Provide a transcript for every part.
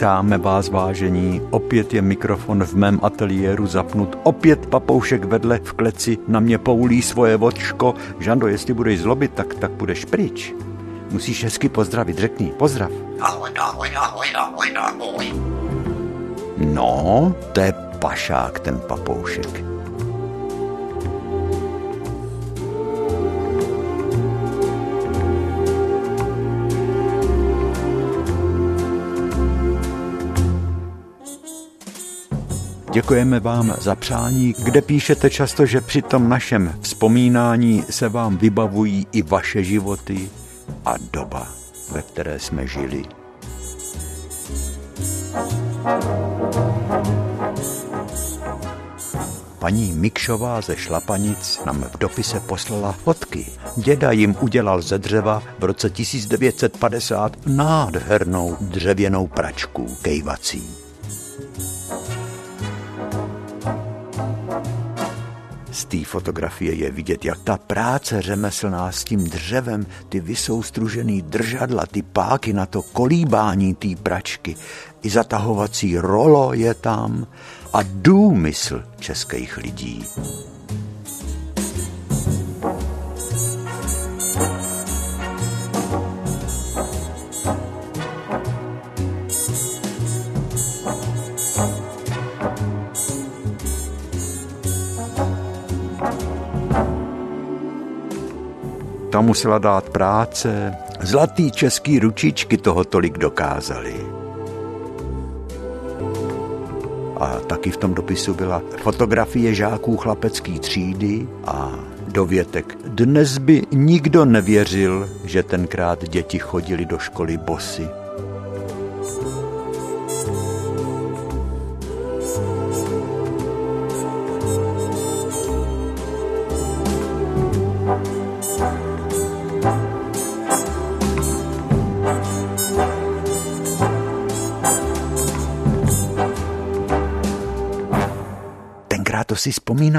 Vítáme vás, vážení. Opět je mikrofon v mém ateliéru zapnut. Opět papoušek vedle v kleci na mě poulí svoje vočko. Žando, jestli budeš zlobit, tak, tak budeš pryč. Musíš hezky pozdravit, řekni, pozdrav. No, to je pašák, ten papoušek. Děkujeme vám za přání, kde píšete často, že při tom našem vzpomínání se vám vybavují i vaše životy a doba, ve které jsme žili. Paní Mikšová ze Šlapanic nám v dopise poslala fotky. Děda jim udělal ze dřeva v roce 1950 nádhernou dřevěnou pračku kejvací. Té fotografie je vidět, jak ta práce řemeslná s tím dřevem, ty vysoustružený držadla, ty páky na to kolíbání té pračky, i zatahovací rolo je tam a důmysl českých lidí. Musela dát práce. Zlatý český ručičky toho tolik dokázali. A taky v tom dopisu byla fotografie žáků chlapecký třídy a dovětek. Dnes by nikdo nevěřil, že tenkrát děti chodili do školy bosy.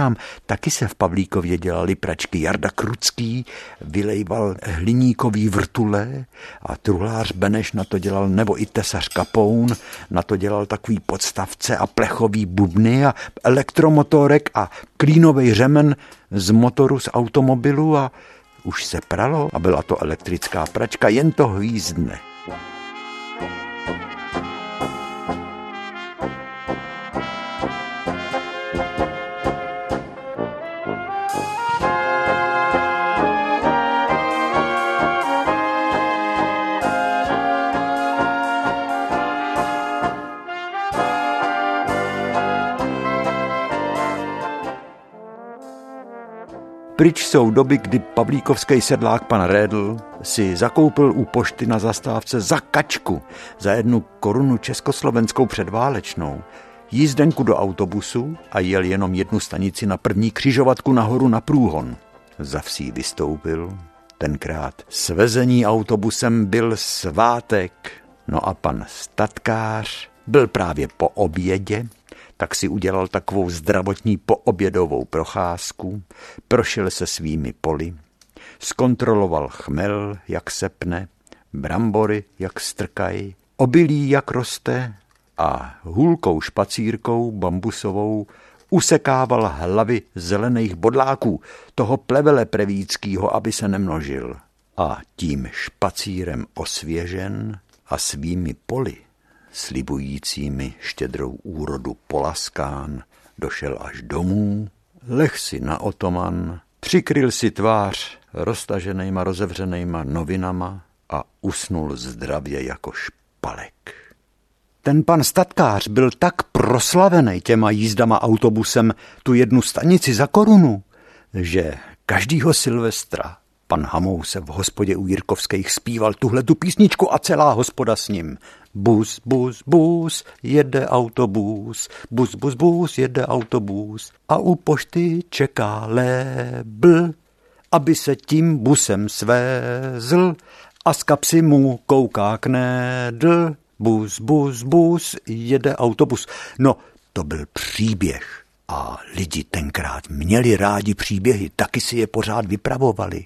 Vzpomínám, taky se v Pavlíkově dělali pračky. Jarda Krucký vylejval hliníkový vrtule a truhlář Beneš na to dělal, nebo i tesař Kapoun na to dělal takový podstavce a plechový bubny a elektromotorek a klínový řemen z motoru z automobilu a už se pralo a byla to elektrická pračka, jen to hvízdne. Pryč jsou doby, kdy pavlíkovský sedlák pan Rédl si zakoupil u pošty na zastávce za kačku, za jednu korunu československou předválečnou, jízdenku do autobusu a jel jenom jednu stanici na první křižovatku nahoru na průhon. Za vsí vystoupil, tenkrát svezení autobusem byl svátek, no a pan statkář byl právě po obědě, tak si udělal takovou zdravotní poobědovou procházku, prošel se svými poli, zkontroloval chmel, jak se pne, brambory, jak strkají, obilí, jak roste a hůlkou špacírkou bambusovou usekával hlavy zelených bodláků, toho plevele prevíckýho, aby se nemnožil. A tím špacírem osvěžen a svými poli slibujícími štědrou úrodu polaskán, došel až domů, leh si na otoman, přikryl si tvář roztaženýma rozevřenýma novinama a usnul zdravě jako špalek. Ten pan statkář byl tak proslavený těma jízdama autobusem tu jednu stanici za korunu, že každýho Silvestra pan Hamou se v hospodě u Jirkovských zpíval tuhle tu písničku a celá hospoda s ním. Bus, bus, bus, jede autobus, bus, bus, bus, jede autobus a u pošty čeká lébl, aby se tím busem svézl a z kapsy mu kouká knedl. Bus, bus, bus, jede autobus. No, to byl příběh. A lidi tenkrát měli rádi příběhy, taky si je pořád vypravovali.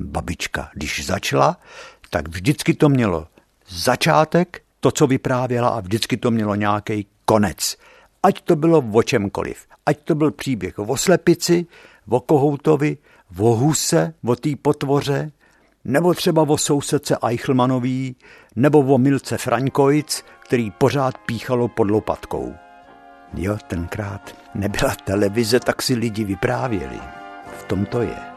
Babička, když začala, tak vždycky to mělo začátek to, co vyprávěla a vždycky to mělo nějaký konec. Ať to bylo o čemkoliv. Ať to byl příběh o slepici, o kohoutovi, o huse, o té potvoře, nebo třeba o sousedce Eichelmanový, nebo o Milce Fraňkojc, který pořád píchalo pod lopatkou. Jo, tenkrát nebyla televize, tak si lidi vyprávěli. V tom to je.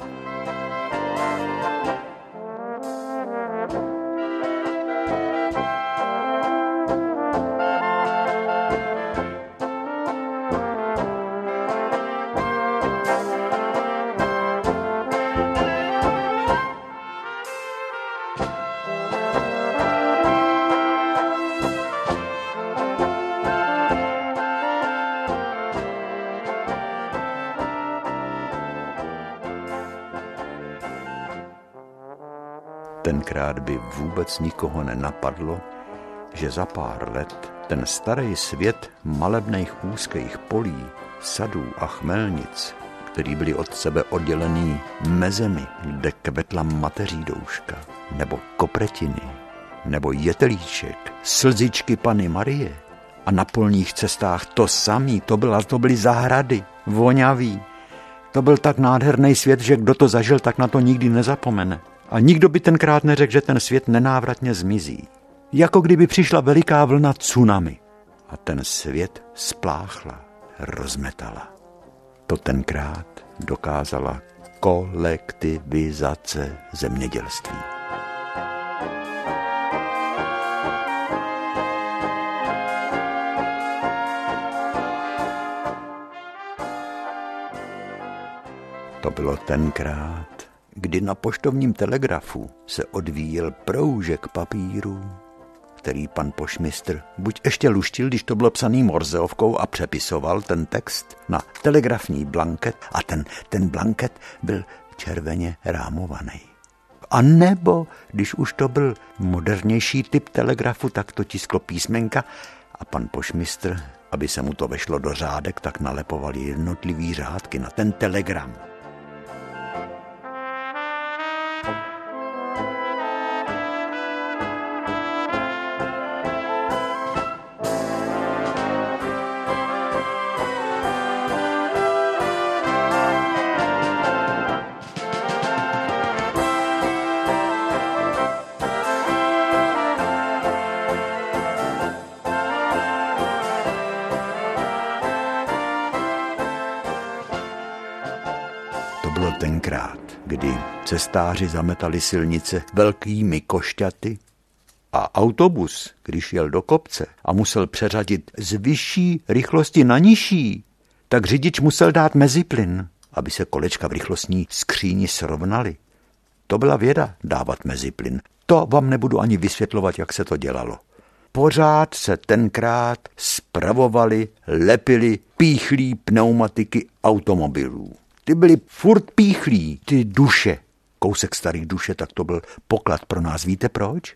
Tenkrát by vůbec nikoho nenapadlo, že za pár let ten starý svět malebných úzkých polí, sadů a chmelnic, který byly od sebe oddělený mezemi, kde kvetla mateří douška, nebo kopretiny, nebo jetelíček, slzičky Pany Marie, a na polních cestách to samý, to, byla, to byly zahrady, voňavý. To byl tak nádherný svět, že kdo to zažil, tak na to nikdy nezapomene. A nikdo by tenkrát neřekl, že ten svět nenávratně zmizí. Jako kdyby přišla veliká vlna tsunami a ten svět spláchla, rozmetala. To tenkrát dokázala kolektivizace zemědělství. To bylo tenkrát, kdy na poštovním telegrafu se odvíjel proužek papíru, který pan pošmistr buď ještě luštil, když to bylo psaný morzeovkou a přepisoval ten text na telegrafní blanket a ten, ten blanket byl červeně rámovaný. A nebo, když už to byl modernější typ telegrafu, tak to tisklo písmenka a pan pošmistr, aby se mu to vešlo do řádek, tak nalepovali jednotlivý řádky na ten telegram. Cestáři zametali silnice velkými košťaty a autobus, když jel do kopce a musel přeřadit z vyšší rychlosti na nižší, tak řidič musel dát meziplyn, aby se kolečka v rychlostní skříni srovnaly. To byla věda dávat meziplyn. To vám nebudu ani vysvětlovat, jak se to dělalo. Pořád se tenkrát spravovali, lepili píchlí pneumatiky automobilů. Ty byly furt píchlí, ty duše. Kousek starých duše, tak to byl poklad pro nás. Víte proč?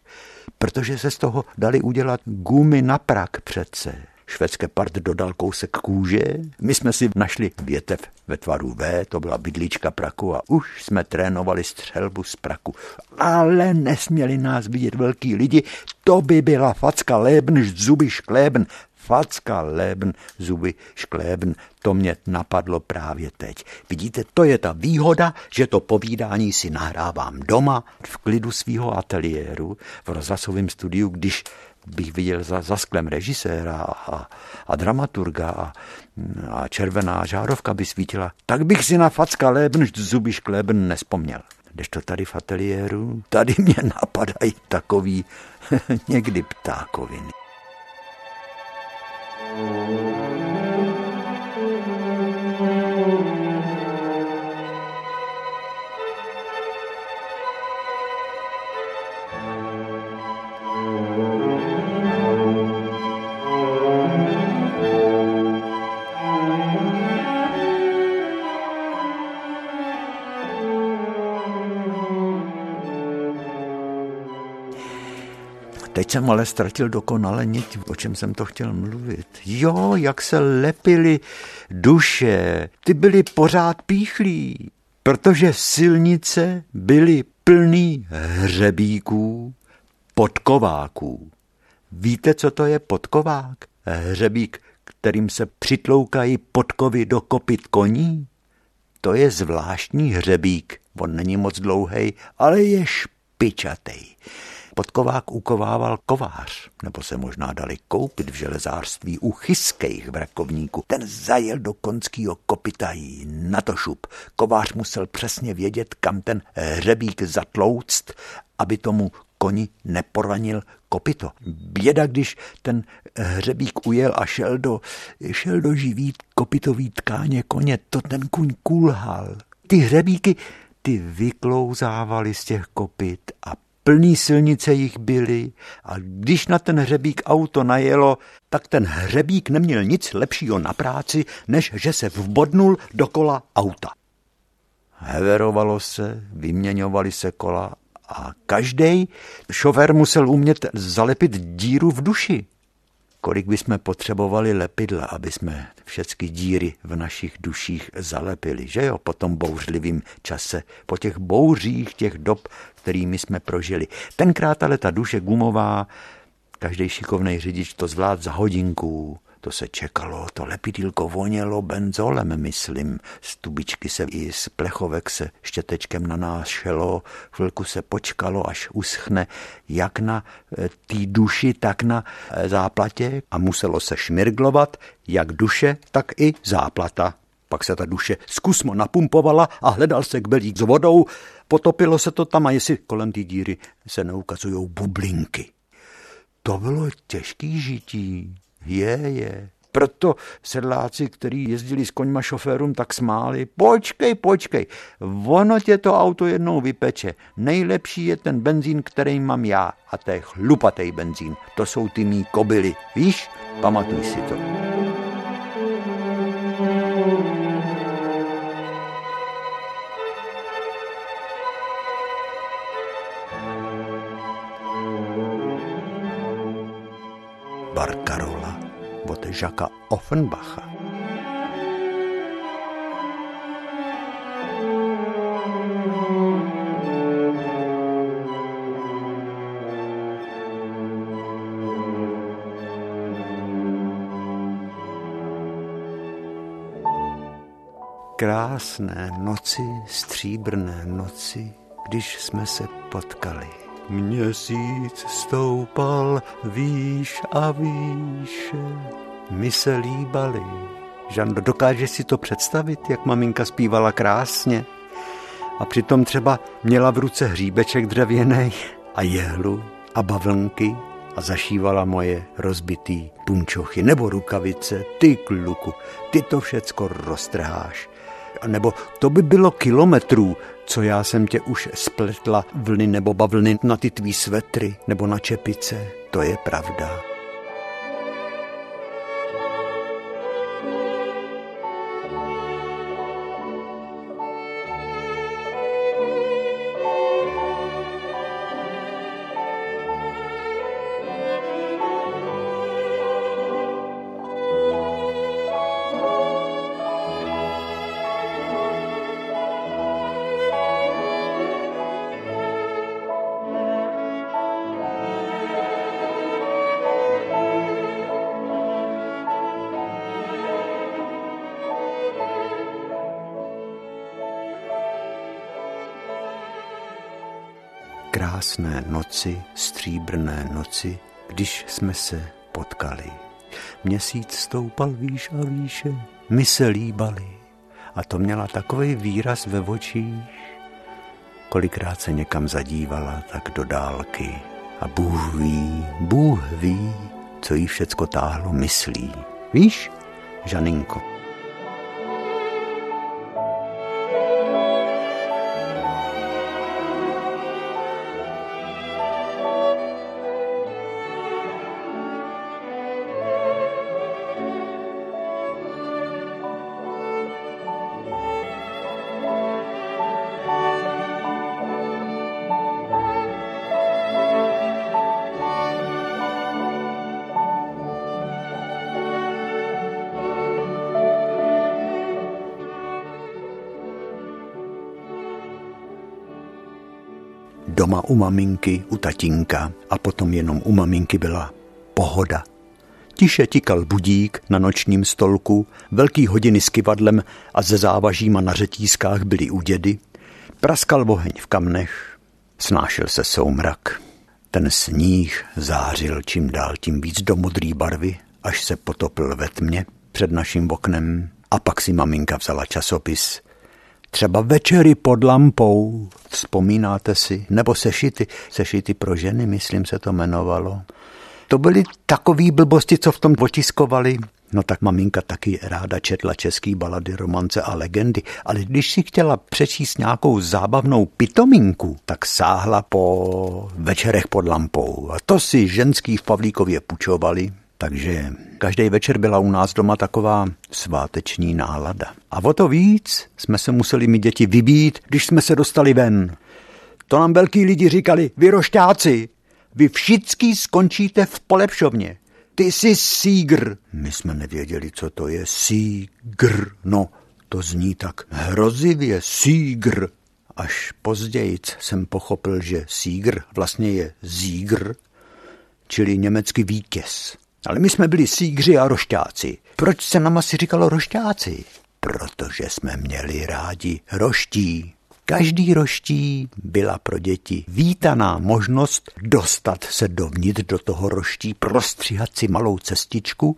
Protože se z toho dali udělat gumy na prak přece. Švédské part dodal kousek kůže, my jsme si našli větev ve tvaru V, to byla bydlička praku a už jsme trénovali střelbu z praku. Ale nesměli nás vidět velký lidi, to by byla facka lébn, zuby šklébn, facka, leben, zuby, šklében, to mě napadlo právě teď. Vidíte, to je ta výhoda, že to povídání si nahrávám doma, v klidu svého ateliéru, v rozhlasovém studiu, když bych viděl za, za sklem režiséra a, a dramaturga a, a červená žárovka by svítila, tak bych si na facka leben, zuby škleben nespomněl. Když to tady v ateliéru, tady mě napadají takový někdy ptákoviny. Teď jsem ale ztratil dokonale niť, o čem jsem to chtěl mluvit. Jo, jak se lepily duše, ty byly pořád píchlí, protože silnice byly plný hřebíků, podkováků. Víte, co to je podkovák? Hřebík, kterým se přitloukají podkovy do kopit koní? To je zvláštní hřebík. On není moc dlouhý, ale je špičatý. Podkovák ukovával kovář, nebo se možná dali koupit v železářství u chyských vrakovníků. Ten zajel do konského kopita na to šup. Kovář musel přesně vědět, kam ten hřebík zatlouct, aby tomu koni neporanil kopito. Běda, když ten hřebík ujel a šel do, šel do živý kopitový tkáně koně, to ten kuň kulhal. Ty hřebíky, ty vyklouzávaly z těch kopit a plný silnice jich byly a když na ten hřebík auto najelo, tak ten hřebík neměl nic lepšího na práci, než že se vbodnul do kola auta. Heverovalo se, vyměňovali se kola a každý šofér musel umět zalepit díru v duši. Kolik bychom potřebovali lepidla, aby jsme všechny díry v našich duších zalepili, že jo, po tom bouřlivým čase, po těch bouřích těch dob, kterými jsme prožili. Tenkrát ale ta duše gumová, každý šikovný řidič to zvlád za hodinku, to se čekalo, to lepidílko vonělo benzolem, myslím. Z tubičky se i z plechovek se štětečkem na nás šelo, chvilku se počkalo, až uschne, jak na e, té duši, tak na e, záplatě a muselo se šmirglovat, jak duše, tak i záplata. Pak se ta duše zkusmo napumpovala a hledal se kbelík s vodou, potopilo se to tam a jestli kolem té díry se neukazují bublinky. To bylo těžký žití. Je, je. Proto sedláci, kteří jezdili s koňma šoférům, tak smáli. Počkej, počkej, ono tě to auto jednou vypeče. Nejlepší je ten benzín, který mám já. A to je chlupatý benzín. To jsou ty mý kobily. Víš? Pamatuj si to. Barcarola Žaka Offenbacha. Krásné noci, stříbrné noci, když jsme se potkali. Měsíc stoupal výš a výše, my se líbali. Žando, dokáže si to představit, jak maminka zpívala krásně? A přitom třeba měla v ruce hříbeček dřevěný a jehlu a bavlnky a zašívala moje rozbitý punčochy nebo rukavice. Ty kluku, ty to všecko roztrháš. Nebo to by bylo kilometrů, co já jsem tě už spletla vlny nebo bavlny na ty tvý svetry nebo na čepice. To je pravda. Stříbrné noci, když jsme se potkali. Měsíc stoupal výš a výše, my se líbali. A to měla takový výraz ve očích. Kolikrát se někam zadívala, tak do dálky. A Bůh ví, Bůh ví, co jí všecko táhlo myslí. Víš, Žaninko? U maminky, u tatínka a potom jenom u maminky byla pohoda. Tiše tikal budík na nočním stolku, velký hodiny s kivadlem a ze závažíma na řetízkách byly u dědy. Praskal oheň v kamnech, snášel se soumrak. Ten sníh zářil čím dál tím víc do modré barvy, až se potopil ve tmě před naším oknem. A pak si maminka vzala časopis. Třeba večery pod lampou, vzpomínáte si, nebo sešity, sešity pro ženy, myslím se to jmenovalo. To byly takové blbosti, co v tom otiskovali. No tak maminka taky ráda četla český balady, romance a legendy, ale když si chtěla přečíst nějakou zábavnou pitominku, tak sáhla po večerech pod lampou. A to si ženský v Pavlíkově pučovali, takže každý večer byla u nás doma taková sváteční nálada. A o to víc jsme se museli mi děti vybít, když jsme se dostali ven. To nám velký lidi říkali, vy rošťáci, vy všichni skončíte v polepšovně. Ty jsi sígr. My jsme nevěděli, co to je sígr. No, to zní tak hrozivě sígr. Až později jsem pochopil, že sígr vlastně je zígr, čili německý vítěz. Ale my jsme byli sígři a rošťáci. Proč se nám asi říkalo rošťáci? Protože jsme měli rádi roští. Každý roští byla pro děti vítaná možnost dostat se dovnitř do toho roští, prostříhat si malou cestičku,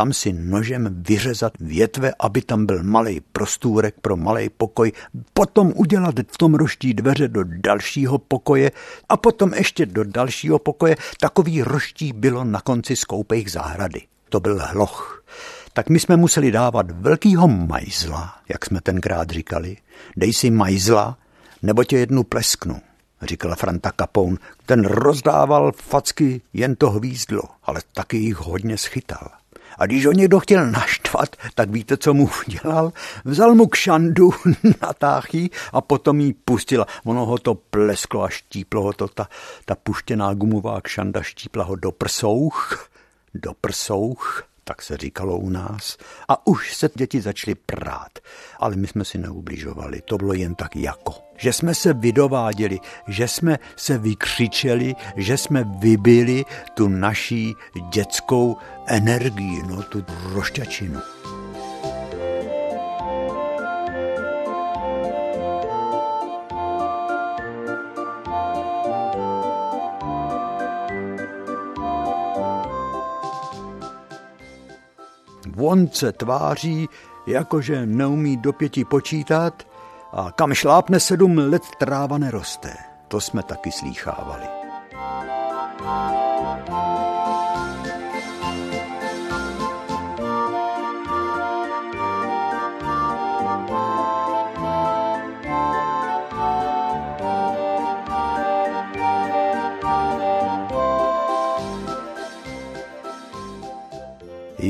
tam si nožem vyřezat větve, aby tam byl malý prostůrek pro malý pokoj, potom udělat v tom roští dveře do dalšího pokoje a potom ještě do dalšího pokoje. Takový roští bylo na konci skoupejch zahrady. To byl hloch tak my jsme museli dávat velkýho majzla, jak jsme tenkrát říkali. Dej si majzla, nebo tě jednu plesknu, říkala Franta Kapoun. Ten rozdával facky jen to hvízdlo, ale taky jich hodně schytal. A když ho někdo chtěl naštvat, tak víte, co mu udělal? Vzal mu kšandu, natáhl a potom jí pustil. Ono ho to plesklo a štíplo ho to, ta, ta puštěná gumová kšanda štípla ho do prsouch, do prsouch tak se říkalo u nás. A už se děti začaly prát, ale my jsme si neubližovali, to bylo jen tak jako. Že jsme se vydováděli, že jsme se vykřičeli, že jsme vybili tu naší dětskou energii, no tu rošťačinu. On se tváří, jakože neumí do pěti počítat a kam šlápne sedm let tráva neroste. To jsme taky slýchávali.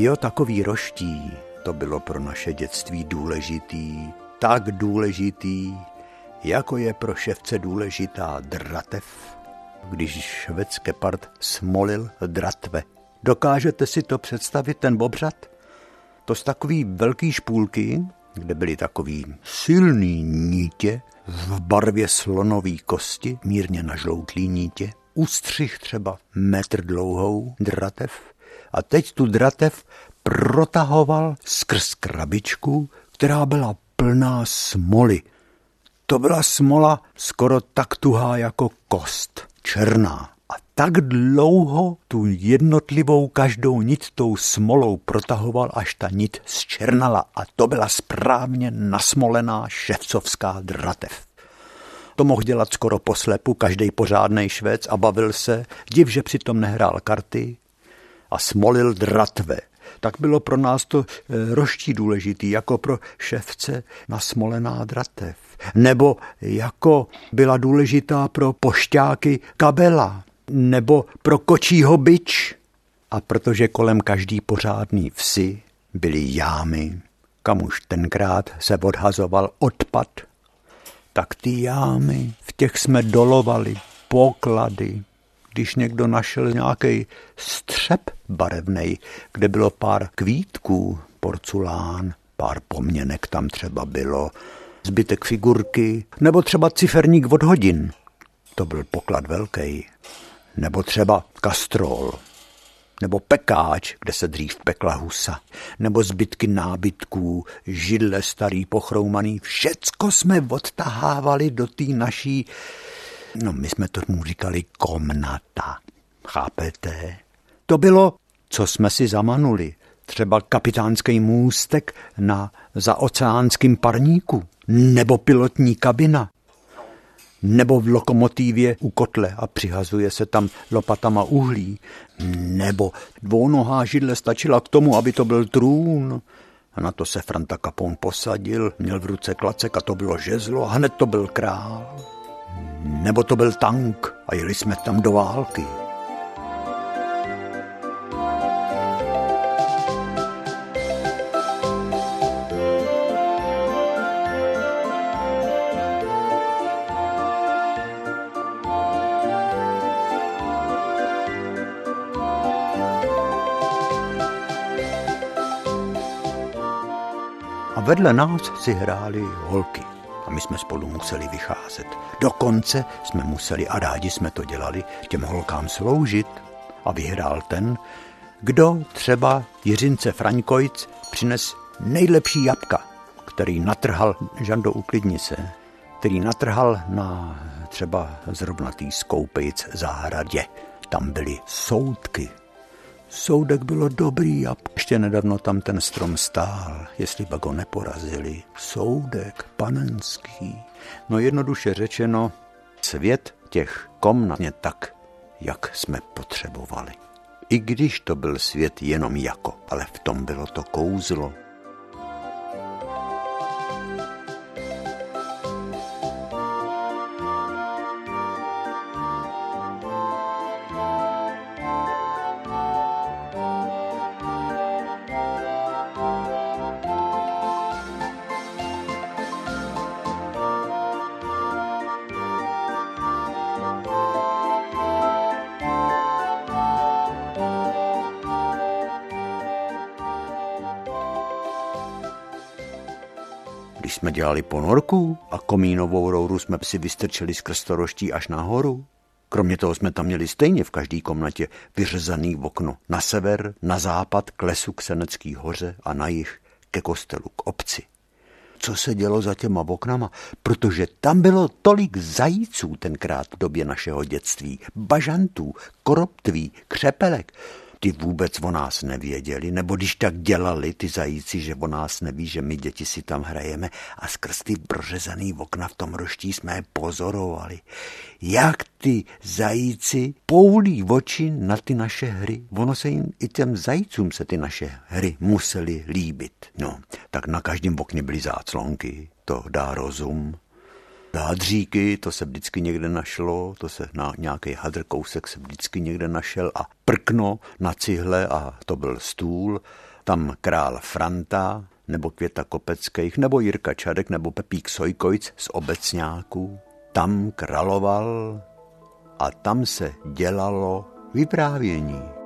Jo, takový roští, to bylo pro naše dětství důležitý, tak důležitý, jako je pro ševce důležitá dratev, když švédské part smolil dratve. Dokážete si to představit, ten bobřat? To z takový velký špůlky, kde byly takový silný nítě v barvě slonové kosti, mírně nažloutlý nítě, ústřih třeba metr dlouhou dratev, a teď tu dratev protahoval skrz krabičku, která byla plná smoly. To byla smola skoro tak tuhá jako kost, černá. A tak dlouho tu jednotlivou každou nit tou smolou protahoval, až ta nit zčernala. A to byla správně nasmolená ševcovská dratev. To mohl dělat skoro poslepu každý pořádný švec a bavil se, div, že přitom nehrál karty, a smolil dratve. Tak bylo pro nás to eh, roští důležitý, jako pro ševce nasmolená dratev. Nebo jako byla důležitá pro pošťáky kabela, nebo pro kočího byč. A protože kolem každý pořádný vsi byly jámy, kam už tenkrát se odhazoval odpad, tak ty jámy, v těch jsme dolovali poklady, když někdo našel nějaký střep barevný, kde bylo pár kvítků, porculán, pár poměnek tam třeba bylo, zbytek figurky, nebo třeba ciferník od hodin. To byl poklad velký. Nebo třeba kastrol. nebo pekáč, kde se dřív pekla husa, nebo zbytky nábytků, židle starý pochroumaný, všecko jsme odtahávali do té naší, no my jsme tomu říkali komnata, chápete? To bylo, co jsme si zamanuli, třeba kapitánský můstek na zaoceánském parníku, nebo pilotní kabina, nebo v lokomotivě u kotle a přihazuje se tam lopatama uhlí, nebo dvounohá židle stačila k tomu, aby to byl trůn. A na to se Franta Capon posadil, měl v ruce klacek a to bylo žezlo a hned to byl král. Nebo to byl tank a jeli jsme tam do války. a vedle nás si hráli holky. My jsme spolu museli vycházet. Dokonce jsme museli, a rádi jsme to dělali, těm holkám sloužit. A vyhrál ten, kdo třeba Jiřince Fraňkojc přines nejlepší jabka, který natrhal Žando Uklidnice, který natrhal na třeba zrovna tý Skoupejc zahradě. Tam byly soudky, Soudek bylo dobrý a ještě nedávno tam ten strom stál, jestli pak ho neporazili. Soudek panenský. No jednoduše řečeno, svět těch komnat je tak, jak jsme potřebovali. I když to byl svět jenom jako, ale v tom bylo to kouzlo. Jsme dělali ponorku a komínovou rouru jsme si vystrčili z krstoroští až nahoru. Kromě toho jsme tam měli stejně v každé komnatě vyřezaný okno na sever, na západ k lesu k Senecký hoře a na jih ke kostelu, k obci. Co se dělo za těma oknama? Protože tam bylo tolik zajíců tenkrát v době našeho dětství, bažantů, koroptví, křepelek ty vůbec o nás nevěděli, nebo když tak dělali ty zajíci, že o nás neví, že my děti si tam hrajeme a skrz ty prořezaný okna v tom roští jsme je pozorovali. Jak ty zajíci poulí oči na ty naše hry. Ono se jim, i těm zajícům se ty naše hry museli líbit. No, tak na každém okně byly záclonky, to dá rozum. Hádříky, to se vždycky někde našlo, to se na nějaký hadr kousek se vždycky někde našel a prkno na cihle a to byl stůl. Tam král Franta, nebo Květa Kopeckých, nebo Jirka Čadek, nebo Pepík Sojkojc z obecňáků. Tam královal a tam se dělalo vyprávění.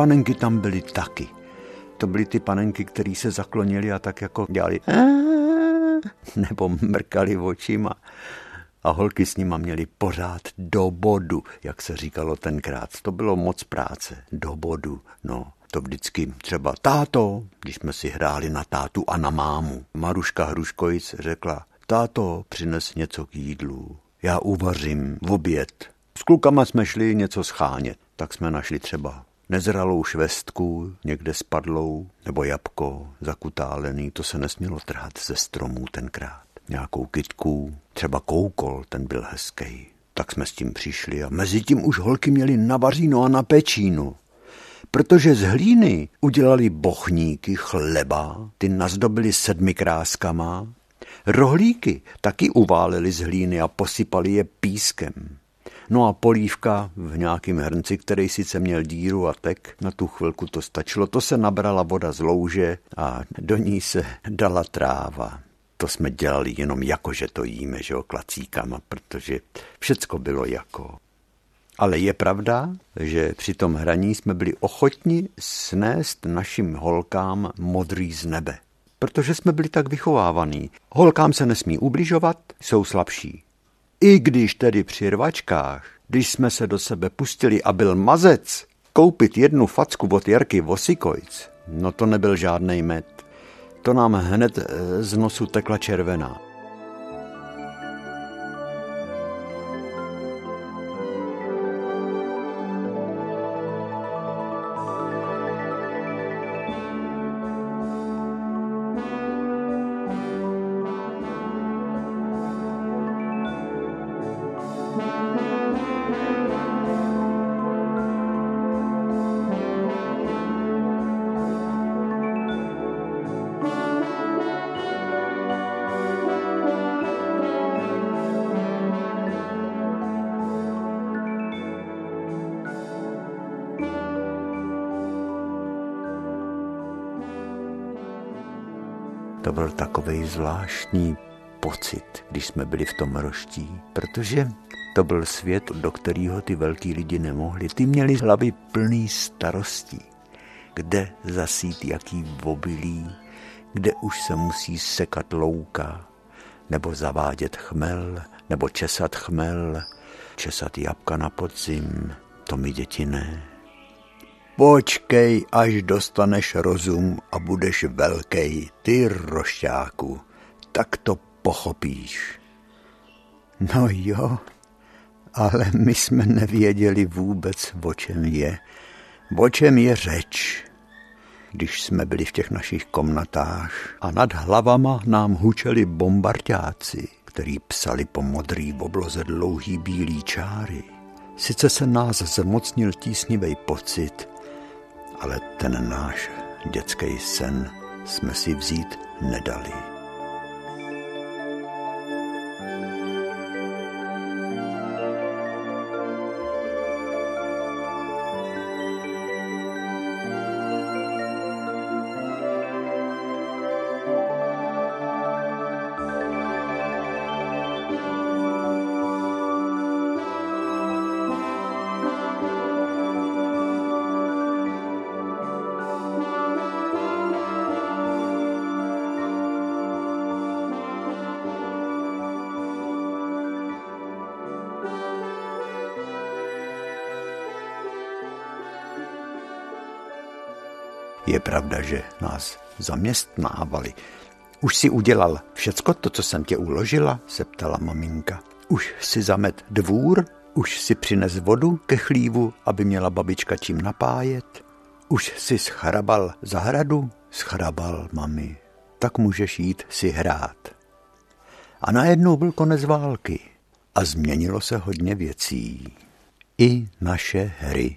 Panenky tam byly taky. To byly ty panenky, které se zaklonily a tak jako dělali nebo mrkali očima. A holky s nima měly pořád do bodu, jak se říkalo tenkrát. To bylo moc práce, do bodu, no. To vždycky třeba táto, když jsme si hráli na tátu a na mámu. Maruška Hruškojic řekla, táto, přines něco k jídlu. Já uvařím v oběd. S klukama jsme šli něco schánět. Tak jsme našli třeba nezralou švestku, někde spadlou, nebo jabko zakutálený, to se nesmělo trhat ze stromů tenkrát. Nějakou kytku, třeba koukol, ten byl hezký. Tak jsme s tím přišli a mezi tím už holky měli na vaříno a na pečínu. protože z hlíny udělali bochníky chleba, ty nazdobili sedmi kráskama, rohlíky taky uválili z hlíny a posypali je pískem. No a polívka v nějakém hrnci, který sice měl díru a tek, na tu chvilku to stačilo. To se nabrala voda z louže a do ní se dala tráva. To jsme dělali jenom jako, že to jíme, že jo, klacíkama, protože všecko bylo jako. Ale je pravda, že při tom hraní jsme byli ochotni snést našim holkám modrý z nebe. Protože jsme byli tak vychovávaní. Holkám se nesmí ubližovat, jsou slabší. I když tedy při rvačkách, když jsme se do sebe pustili a byl mazec, koupit jednu facku od Jarky Vosikojc, no to nebyl žádný med. To nám hned eh, z nosu tekla červená. Zvláštní pocit, když jsme byli v tom roští, protože to byl svět, do kterého ty velký lidi nemohli. Ty měli hlavy plný starostí. Kde zasít jaký obilí, kde už se musí sekat louka, nebo zavádět chmel, nebo česat chmel, česat jabka na podzim. To mi děti ne. Počkej, až dostaneš rozum a budeš velký, ty rošťáku, tak to pochopíš. No jo, ale my jsme nevěděli vůbec, o čem je. O čem je řeč, když jsme byli v těch našich komnatách a nad hlavama nám hučeli bombardáci, který psali po modrý obloze dlouhý bílý čáry. Sice se nás zmocnil tísnivý pocit, ale ten náš dětský sen jsme si vzít nedali. Pravda, že nás zaměstnávali. Už si udělal všecko to, co jsem tě uložila? se ptala maminka. Už si zamet dvůr? Už si přines vodu ke chlívu, aby měla babička čím napájet? Už si schrabal zahradu? Schrabal, mami. Tak můžeš jít si hrát. A najednou byl konec války a změnilo se hodně věcí. I naše hry.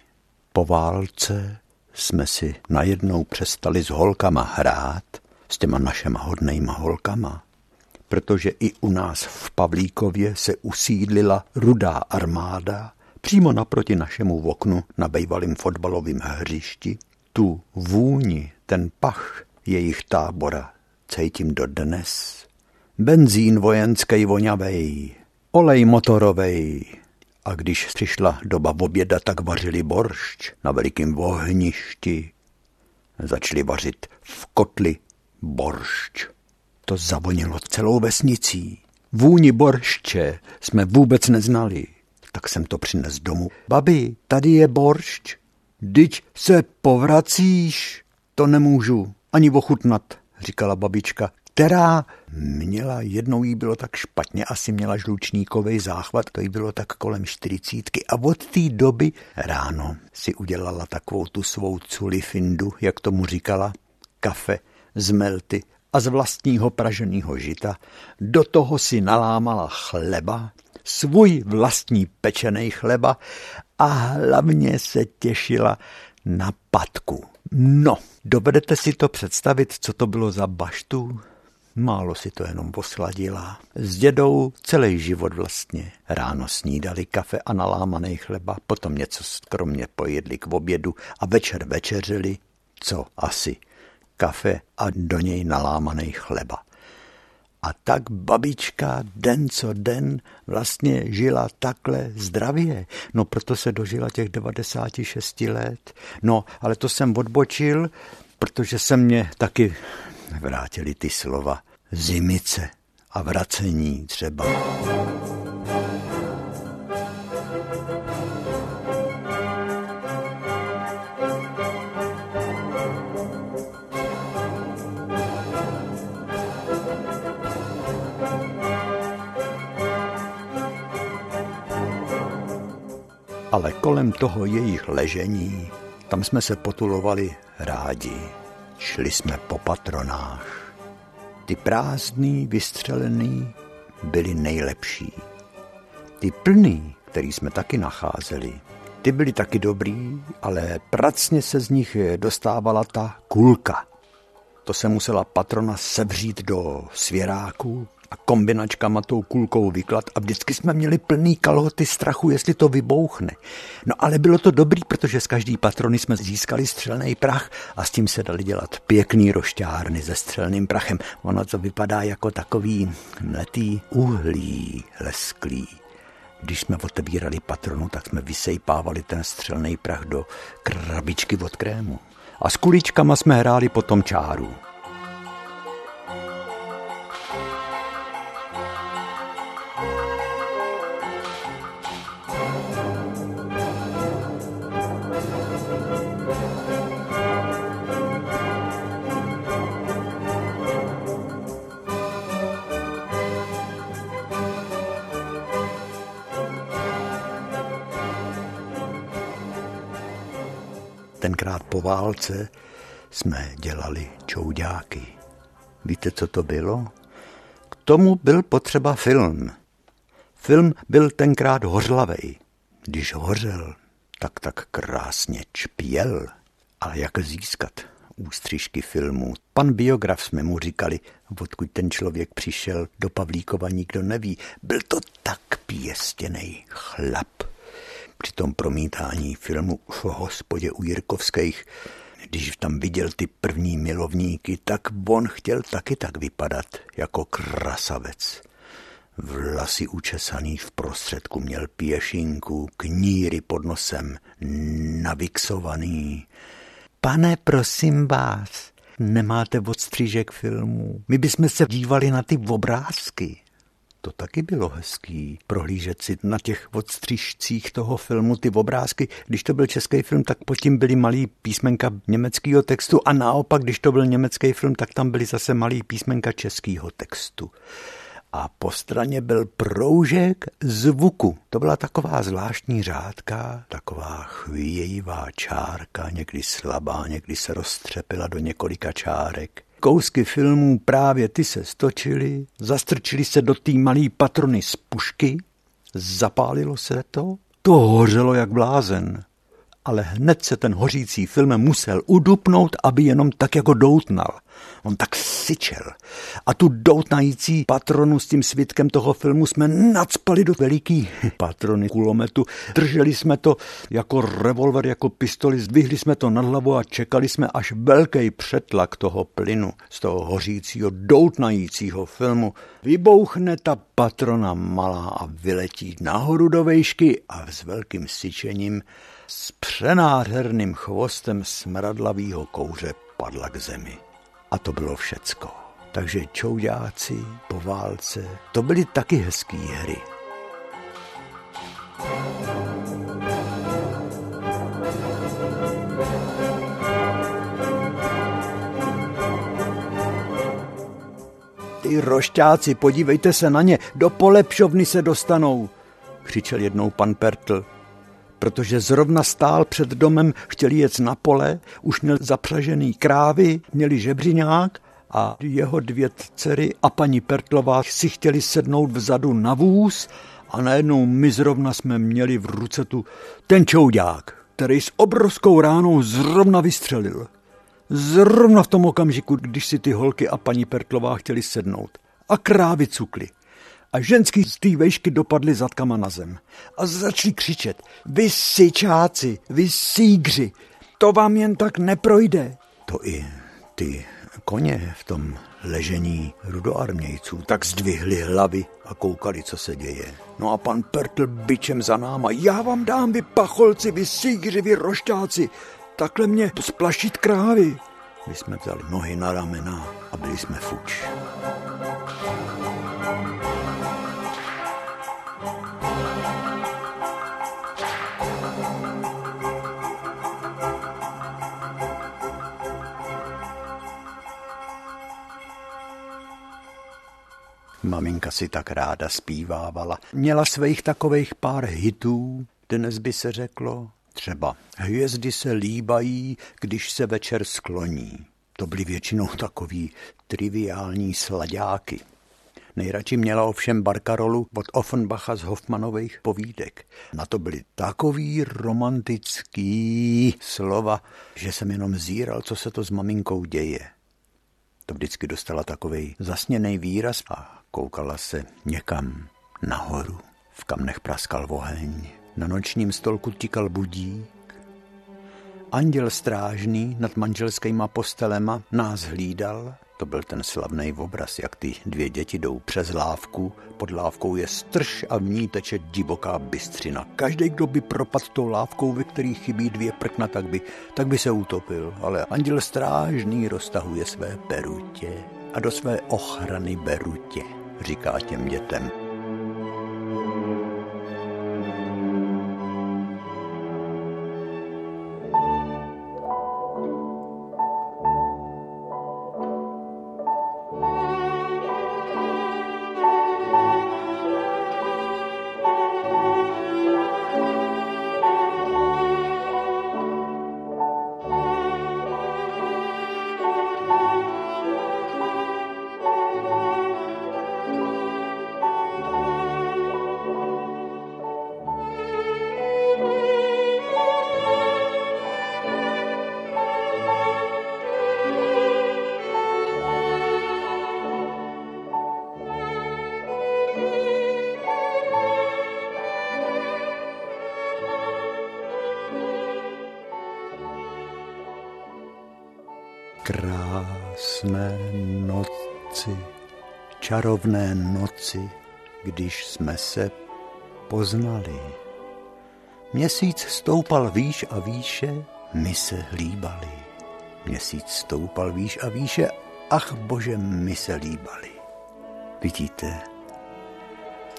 Po válce jsme si najednou přestali s holkama hrát, s těma našema hodnejma holkama, protože i u nás v Pavlíkově se usídlila rudá armáda přímo naproti našemu oknu na bejvalým fotbalovém hřišti. Tu vůni, ten pach jejich tábora cítím dodnes. Benzín vojenský voňavej, olej motorovej, a když přišla doba oběda, tak vařili boršč na velikém ohništi. Začali vařit v kotli boršč. To zavonilo celou vesnicí. Vůni boršče jsme vůbec neznali. Tak jsem to přines domů. Babi, tady je boršč. Dyť se povracíš. To nemůžu ani ochutnat, říkala babička která měla, jednou jí bylo tak špatně, asi měla žlučníkový záchvat, to jí bylo tak kolem čtyřicítky a od té doby ráno si udělala takovou tu svou culifindu, jak tomu říkala, kafe z melty a z vlastního praženého žita, do toho si nalámala chleba, svůj vlastní pečený chleba a hlavně se těšila na patku. No, dovedete si to představit, co to bylo za baštu? Málo si to jenom posladila. S dědou celý život vlastně. Ráno snídali kafe a nalámaný chleba, potom něco skromně pojedli k obědu a večer večeřili, co asi, kafe a do něj nalámaný chleba. A tak babička den co den vlastně žila takhle zdravě. No proto se dožila těch 96 let. No, ale to jsem odbočil, protože se mě taky vrátili ty slova zimice a vracení třeba. ale kolem toho jejich ležení, tam jsme se potulovali rádi. Šli jsme po patronách. Ty prázdný, vystřelený byli nejlepší. Ty plný, který jsme taky nacházeli, ty byly taky dobrý, ale pracně se z nich dostávala ta kulka. To se musela patrona sevřít do svěráku a kombinačkama tou kulkou vyklad a vždycky jsme měli plný kalhoty strachu, jestli to vybouchne. No ale bylo to dobrý, protože z každý patrony jsme získali střelný prach a s tím se dali dělat pěkný rošťárny se střelným prachem. Ono to vypadá jako takový mletý uhlí lesklý. Když jsme otevírali patronu, tak jsme vysejpávali ten střelný prach do krabičky od krému. A s kuličkama jsme hráli potom čáru. Tenkrát po válce jsme dělali čouďáky. Víte, co to bylo? K tomu byl potřeba film. Film byl tenkrát hořlavej. Když hořel, tak tak krásně čpěl. Ale jak získat ústřižky filmů? Pan biograf jsme mu říkali, odkud ten člověk přišel do Pavlíkova, nikdo neví. Byl to tak pěstěný chlap při tom promítání filmu v hospodě u Jirkovských, když tam viděl ty první milovníky, tak on chtěl taky tak vypadat jako krasavec. Vlasy učesaný v prostředku měl pěšinku, kníry pod nosem, navixovaný. Pane, prosím vás, nemáte odstřížek filmů. My bychom se dívali na ty obrázky. To taky bylo hezký, prohlížet si na těch odstřížcích toho filmu ty obrázky. Když to byl český film, tak pod tím byly malý písmenka německého textu a naopak, když to byl německý film, tak tam byly zase malý písmenka českého textu. A po straně byl proužek zvuku. To byla taková zvláštní řádka, taková chvějivá čárka, někdy slabá, někdy se roztřepila do několika čárek kousky filmů právě ty se stočily, zastrčili se do té malé patrony z pušky, zapálilo se to, to hořelo jak blázen. Ale hned se ten hořící film musel udupnout, aby jenom tak jako doutnal. On tak syčel. A tu doutnající patronu s tím svitkem toho filmu jsme nadspali do veliký patrony kulometu. Drželi jsme to jako revolver, jako pistoli, zdvihli jsme to nad hlavu a čekali jsme, až velký přetlak toho plynu z toho hořícího, doutnajícího filmu vybouchne ta patrona malá a vyletí nahoru do vejšky a s velkým syčením s přenádherným chvostem smradlavého kouře padla k zemi. A to bylo všecko. Takže čouďáci po válce, to byly taky hezké hry. Ty rošťáci, podívejte se na ně, do polepšovny se dostanou, křičel jednou pan Pertl protože zrovna stál před domem, chtěl jet na pole, už měl zapřažený krávy, měli žebřiňák a jeho dvě dcery a paní Pertlová si chtěli sednout vzadu na vůz a najednou my zrovna jsme měli v ruce tu ten čoudák. který s obrovskou ránou zrovna vystřelil. Zrovna v tom okamžiku, když si ty holky a paní Pertlová chtěli sednout. A krávy cukly. A ženský z té vejšky dopadly zadkama na zem. A začali křičet. Vy syčáci, vy sígři, to vám jen tak neprojde. To i ty koně v tom ležení rudoarmějců tak zdvihli hlavy a koukali, co se děje. No a pan Pertl byčem za náma. Já vám dám, vy pacholci, vy sígři, vy rošťáci. Takhle mě splašit krávy. My jsme vzali nohy na ramena a byli jsme fuč. Maminka si tak ráda zpívávala. Měla svých takových pár hitů, dnes by se řeklo, třeba hvězdy se líbají, když se večer skloní. To byly většinou takový triviální sladáky. Nejradši měla ovšem barkarolu od Offenbacha z Hoffmanových povídek. Na to byly takový romantický slova, že jsem jenom zíral, co se to s maminkou děje. To vždycky dostala takový zasněný výraz a koukala se někam nahoru. V kamnech praskal oheň, na nočním stolku tikal budík. Anděl strážný nad manželskýma postelema nás hlídal. To byl ten slavný obraz, jak ty dvě děti jdou přes lávku. Pod lávkou je strž a v ní teče divoká bystřina. Každý, kdo by propadl tou lávkou, ve který chybí dvě prkna, tak by, tak by se utopil. Ale anděl strážný roztahuje své perutě a do své ochrany berutě říká těm dětem. Čarovné noci, když jsme se poznali. Měsíc stoupal výš a výše, my se líbali. Měsíc stoupal výš a výše, ach bože, my se líbali. Vidíte,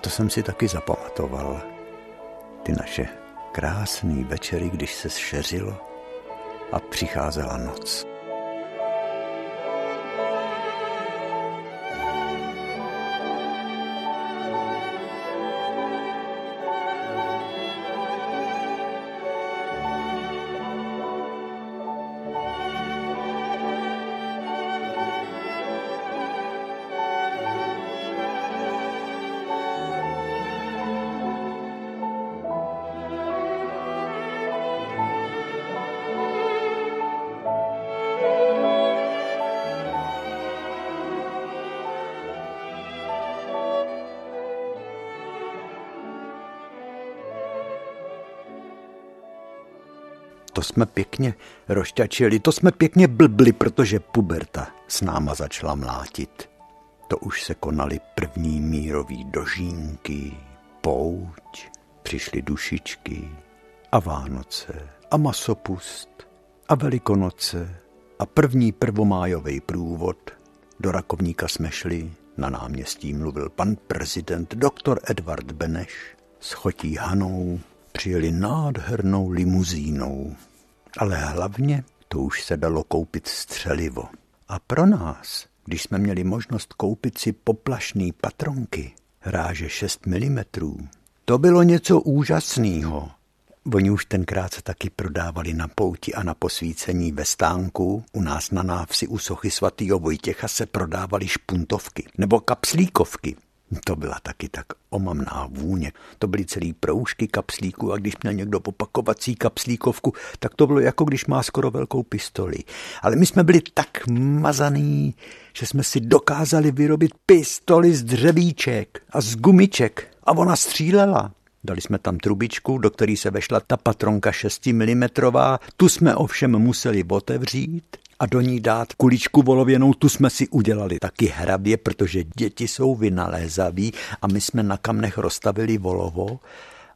to jsem si taky zapamatoval. Ty naše krásné večery, když se šeřilo a přicházela noc. To jsme pěkně rošťačili, to jsme pěkně blbli, protože puberta s náma začala mlátit. To už se konaly první mírový dožínky, pouť, přišly dušičky a Vánoce a masopust a Velikonoce a první prvomájový průvod. Do Rakovníka jsme šli, na náměstí mluvil pan prezident doktor Edvard Beneš s chotí Hanou, přijeli nádhernou limuzínou. Ale hlavně to už se dalo koupit střelivo. A pro nás, když jsme měli možnost koupit si poplašný patronky, ráže 6 mm, to bylo něco úžasného. Oni už tenkrát se taky prodávali na pouti a na posvícení ve stánku. U nás na návsi u sochy svatýho Vojtěcha se prodávaly špuntovky nebo kapslíkovky. To byla taky tak omamná vůně. To byly celý proužky kapslíků a když měl někdo opakovací kapslíkovku, tak to bylo jako když má skoro velkou pistoli. Ale my jsme byli tak mazaný, že jsme si dokázali vyrobit pistoli z dřevíček a z gumiček a ona střílela. Dali jsme tam trubičku, do které se vešla ta patronka 6 mm. Tu jsme ovšem museli otevřít a do ní dát kuličku volověnou, tu jsme si udělali taky hrabě, protože děti jsou vynalézaví a my jsme na kamnech rozstavili volovo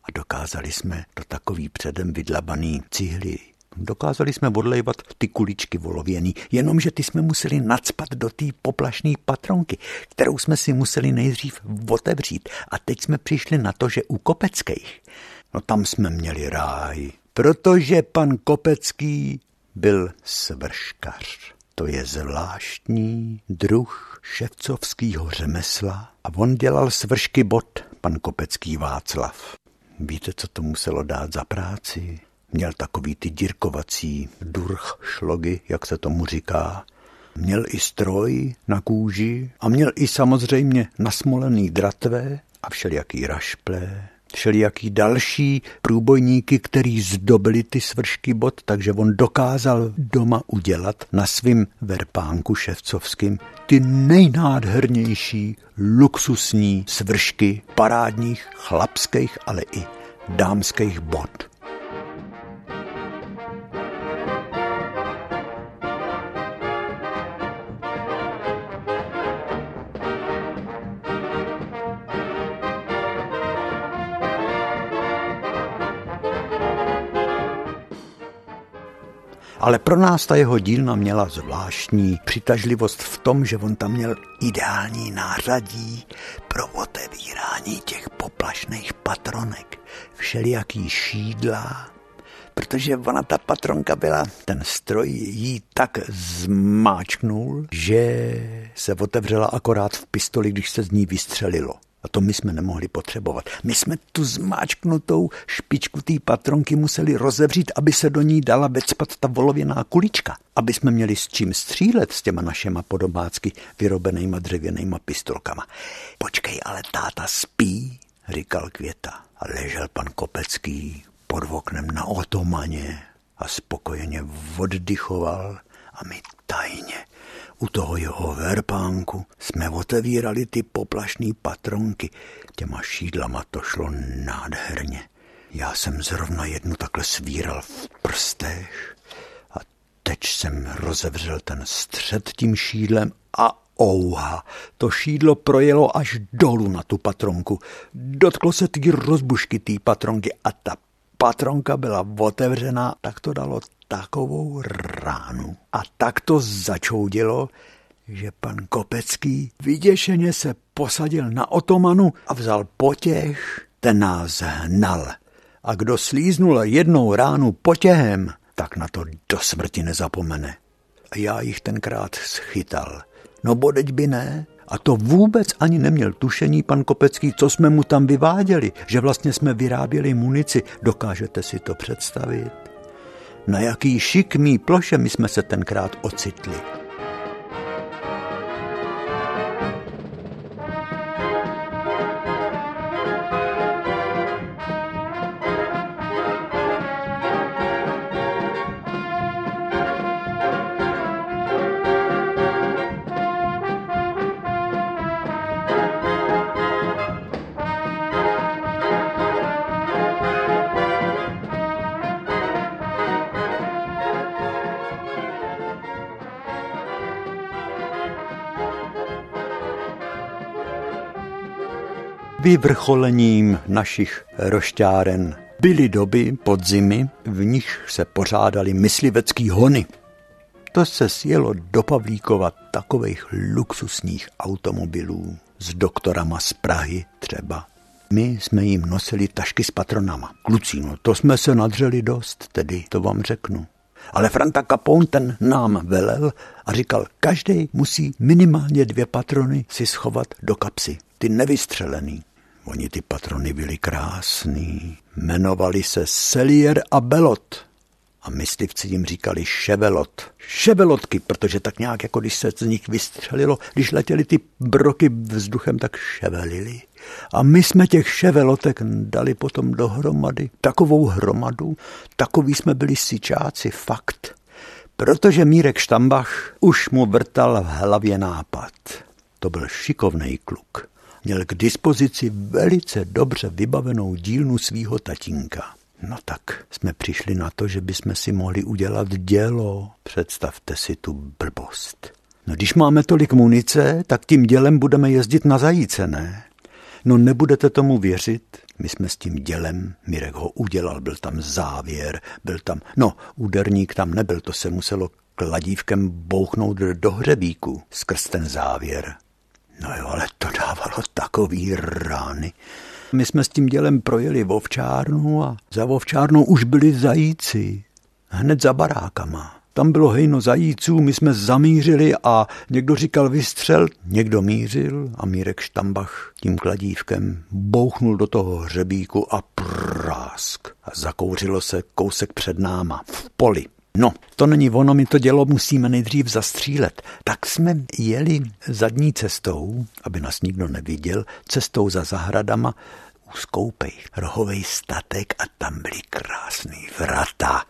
a dokázali jsme do takový předem vydlabaný cihly Dokázali jsme odlejvat ty kuličky volověný, jenomže ty jsme museli nadspat do té poplašné patronky, kterou jsme si museli nejdřív otevřít. A teď jsme přišli na to, že u Kopeckých, no tam jsme měli ráj, protože pan Kopecký byl svrškař. To je zvláštní druh ševcovského řemesla a on dělal svršky bod, pan Kopecký Václav. Víte, co to muselo dát za práci? Měl takový ty dírkovací durch šlogy, jak se tomu říká. Měl i stroj na kůži a měl i samozřejmě nasmolený dratve a všelijaký rašple, všelijaký další průbojníky, který zdobili ty svršky bot, takže on dokázal doma udělat na svým verpánku ševcovským ty nejnádhernější luxusní svršky parádních chlapských, ale i dámských bot. Ale pro nás ta jeho dílna měla zvláštní přitažlivost v tom, že on tam měl ideální nářadí pro otevírání těch poplašných patronek, všelijaký šídla, protože ona ta patronka byla, ten stroj jí tak zmáčknul, že se otevřela akorát v pistoli, když se z ní vystřelilo. A to my jsme nemohli potřebovat. My jsme tu zmáčknutou špičku té patronky museli rozevřít, aby se do ní dala vecpat ta volověná kulička. Aby jsme měli s čím střílet s těma našima podobácky vyrobenýma dřevěnýma pistolkama. Počkej, ale táta spí, říkal Květa. A ležel pan Kopecký pod oknem na otomaně a spokojeně oddychoval a my tajně u toho jeho verpánku jsme otevírali ty poplašné patronky. Těma šídlama to šlo nádherně. Já jsem zrovna jednu takhle svíral v prstech a teď jsem rozevřel ten střed tím šídlem a ouha, to šídlo projelo až dolů na tu patronku. Dotklo se ty rozbušky té patronky a ta patronka byla otevřená, tak to dalo takovou ránu. A tak to začoudilo, že pan Kopecký vyděšeně se posadil na otomanu a vzal potěch, ten nás hnal. A kdo slíznul jednou ránu potěhem, tak na to do smrti nezapomene. A já jich tenkrát schytal. No bodeď by ne, a to vůbec ani neměl tušení pan Kopecký, co jsme mu tam vyváděli, že vlastně jsme vyráběli munici. Dokážete si to představit? Na jaký šikmý ploše my jsme se tenkrát ocitli. Vyvrcholením našich rošťáren byly doby podzimy, v nich se pořádaly myslivecký hony. To se sjelo do Pavlíkova takových luxusních automobilů s doktorama z Prahy třeba. My jsme jim nosili tašky s patronama. Kluci, no to jsme se nadřeli dost, tedy to vám řeknu. Ale Franta Capone ten nám velel a říkal, každý musí minimálně dvě patrony si schovat do kapsy, ty nevystřelený. Oni ty patrony byli krásný. Jmenovali se Selier a Belot. a myslivci jim říkali ševelot. Ševelotky, protože tak nějak, jako když se z nich vystřelilo, když letěly ty broky vzduchem, tak ševelili. A my jsme těch ševelotek dali potom dohromady, takovou hromadu, takový jsme byli sičáci, fakt. Protože Mírek Štambach už mu vrtal v hlavě nápad. To byl šikovný kluk. Měl k dispozici velice dobře vybavenou dílnu svýho tatínka. No tak jsme přišli na to, že bychom si mohli udělat dělo. Představte si tu blbost. No když máme tolik munice, tak tím dělem budeme jezdit na zajíce, ne? No nebudete tomu věřit, my jsme s tím dělem, Mirek ho udělal, byl tam závěr, byl tam, no úderník tam nebyl, to se muselo kladívkem bouchnout do hřebíku skrz ten závěr. No jo, ale to dávalo takový rány. My jsme s tím dělem projeli Vovčárnu a za Vovčárnou už byli zajíci. Hned za barákama. Tam bylo hejno zajíců, my jsme zamířili a někdo říkal vystřel, někdo mířil a Mírek Štambach tím kladívkem bouchnul do toho hřebíku a prásk. A zakouřilo se kousek před náma v poli. No, to není ono, my to dělo musíme nejdřív zastřílet. Tak jsme jeli zadní cestou, aby nás nikdo neviděl, cestou za zahradama, úzkoupej, rohovej statek a tam byly krásný vrata.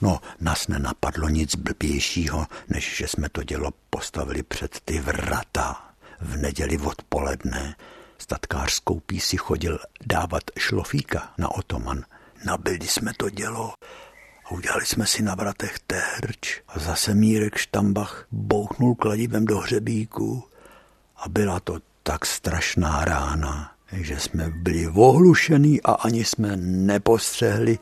No, nás nenapadlo nic blbějšího, než že jsme to dělo postavili před ty vrata. V neděli odpoledne statkář skoupí si chodil dávat šlofíka na otoman. Nabili jsme to dělo a udělali jsme si na vratech terč a zase Mírek Štambach bouchnul kladivem do hřebíku a byla to tak strašná rána, že jsme byli ohlušený a ani jsme nepostřehli,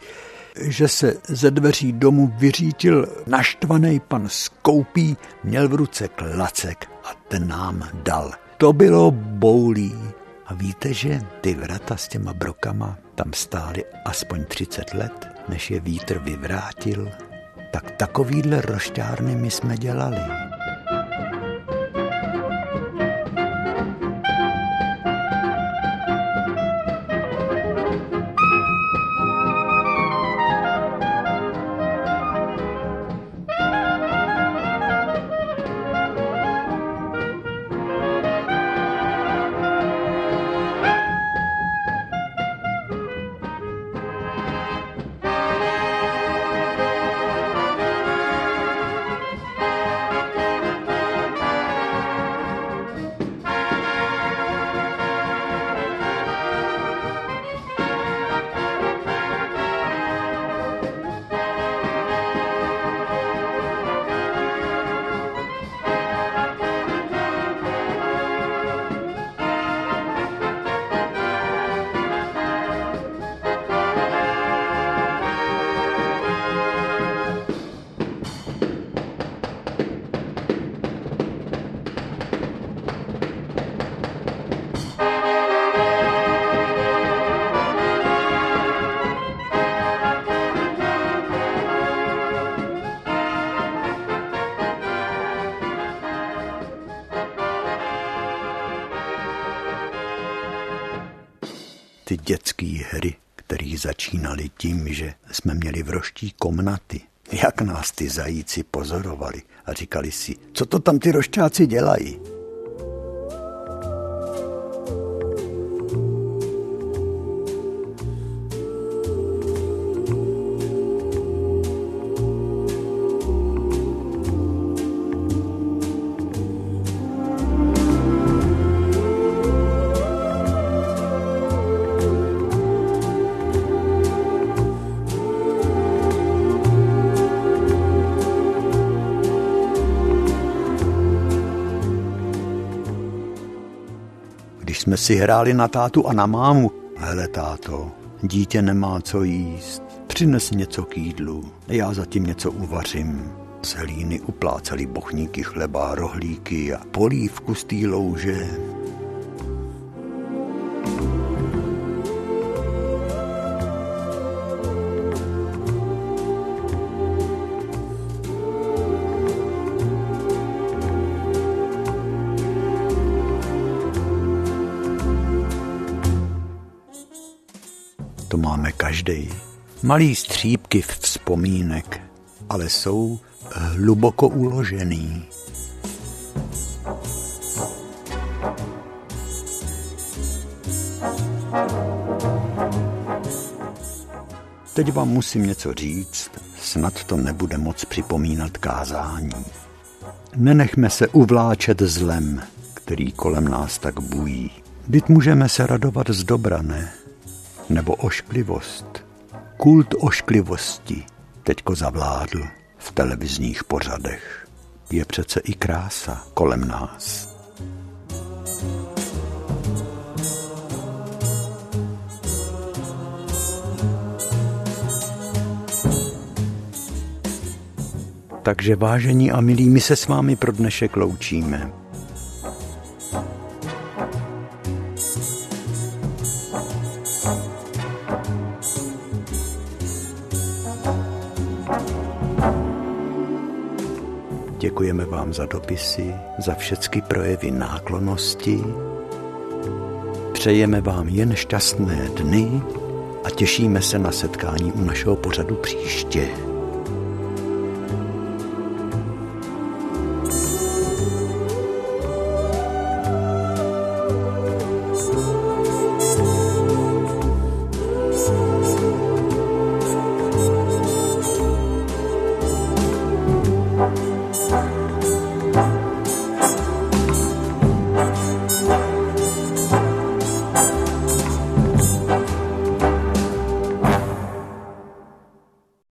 že se ze dveří domu vyřítil naštvaný pan Skoupí, měl v ruce klacek a ten nám dal. To bylo boulí. A víte, že ty vrata s těma brokama tam stály aspoň 30 let, než je vítr vyvrátil? Tak takovýhle rošťárny my jsme dělali. Ty dětské hry, které začínaly tím, že jsme měli vroští komnaty. Jak nás ty zajíci pozorovali a říkali si, co to tam ty rošťáci dělají. Si hráli na tátu a na mámu. Hele, táto, dítě nemá co jíst. Přines něco k jídlu, já zatím něco uvařím. Z hlíny upláceli bochníky chleba, rohlíky a polívku z té louže. Každý. Malý střípky vzpomínek. ale jsou hluboko uložený. Teď vám musím něco říct, snad to nebude moc připomínat kázání. Nenechme se uvláčet zlem, který kolem nás tak bují. Byt můžeme se radovat z dobra, ne? Nebo ošklivost. Kult ošklivosti teďko zavládl v televizních pořadech. Je přece i krása kolem nás. Takže vážení a milí, my se s vámi pro dnešek loučíme. Děkujeme vám za dopisy, za všechny projevy náklonosti. Přejeme vám jen šťastné dny a těšíme se na setkání u našeho pořadu příště.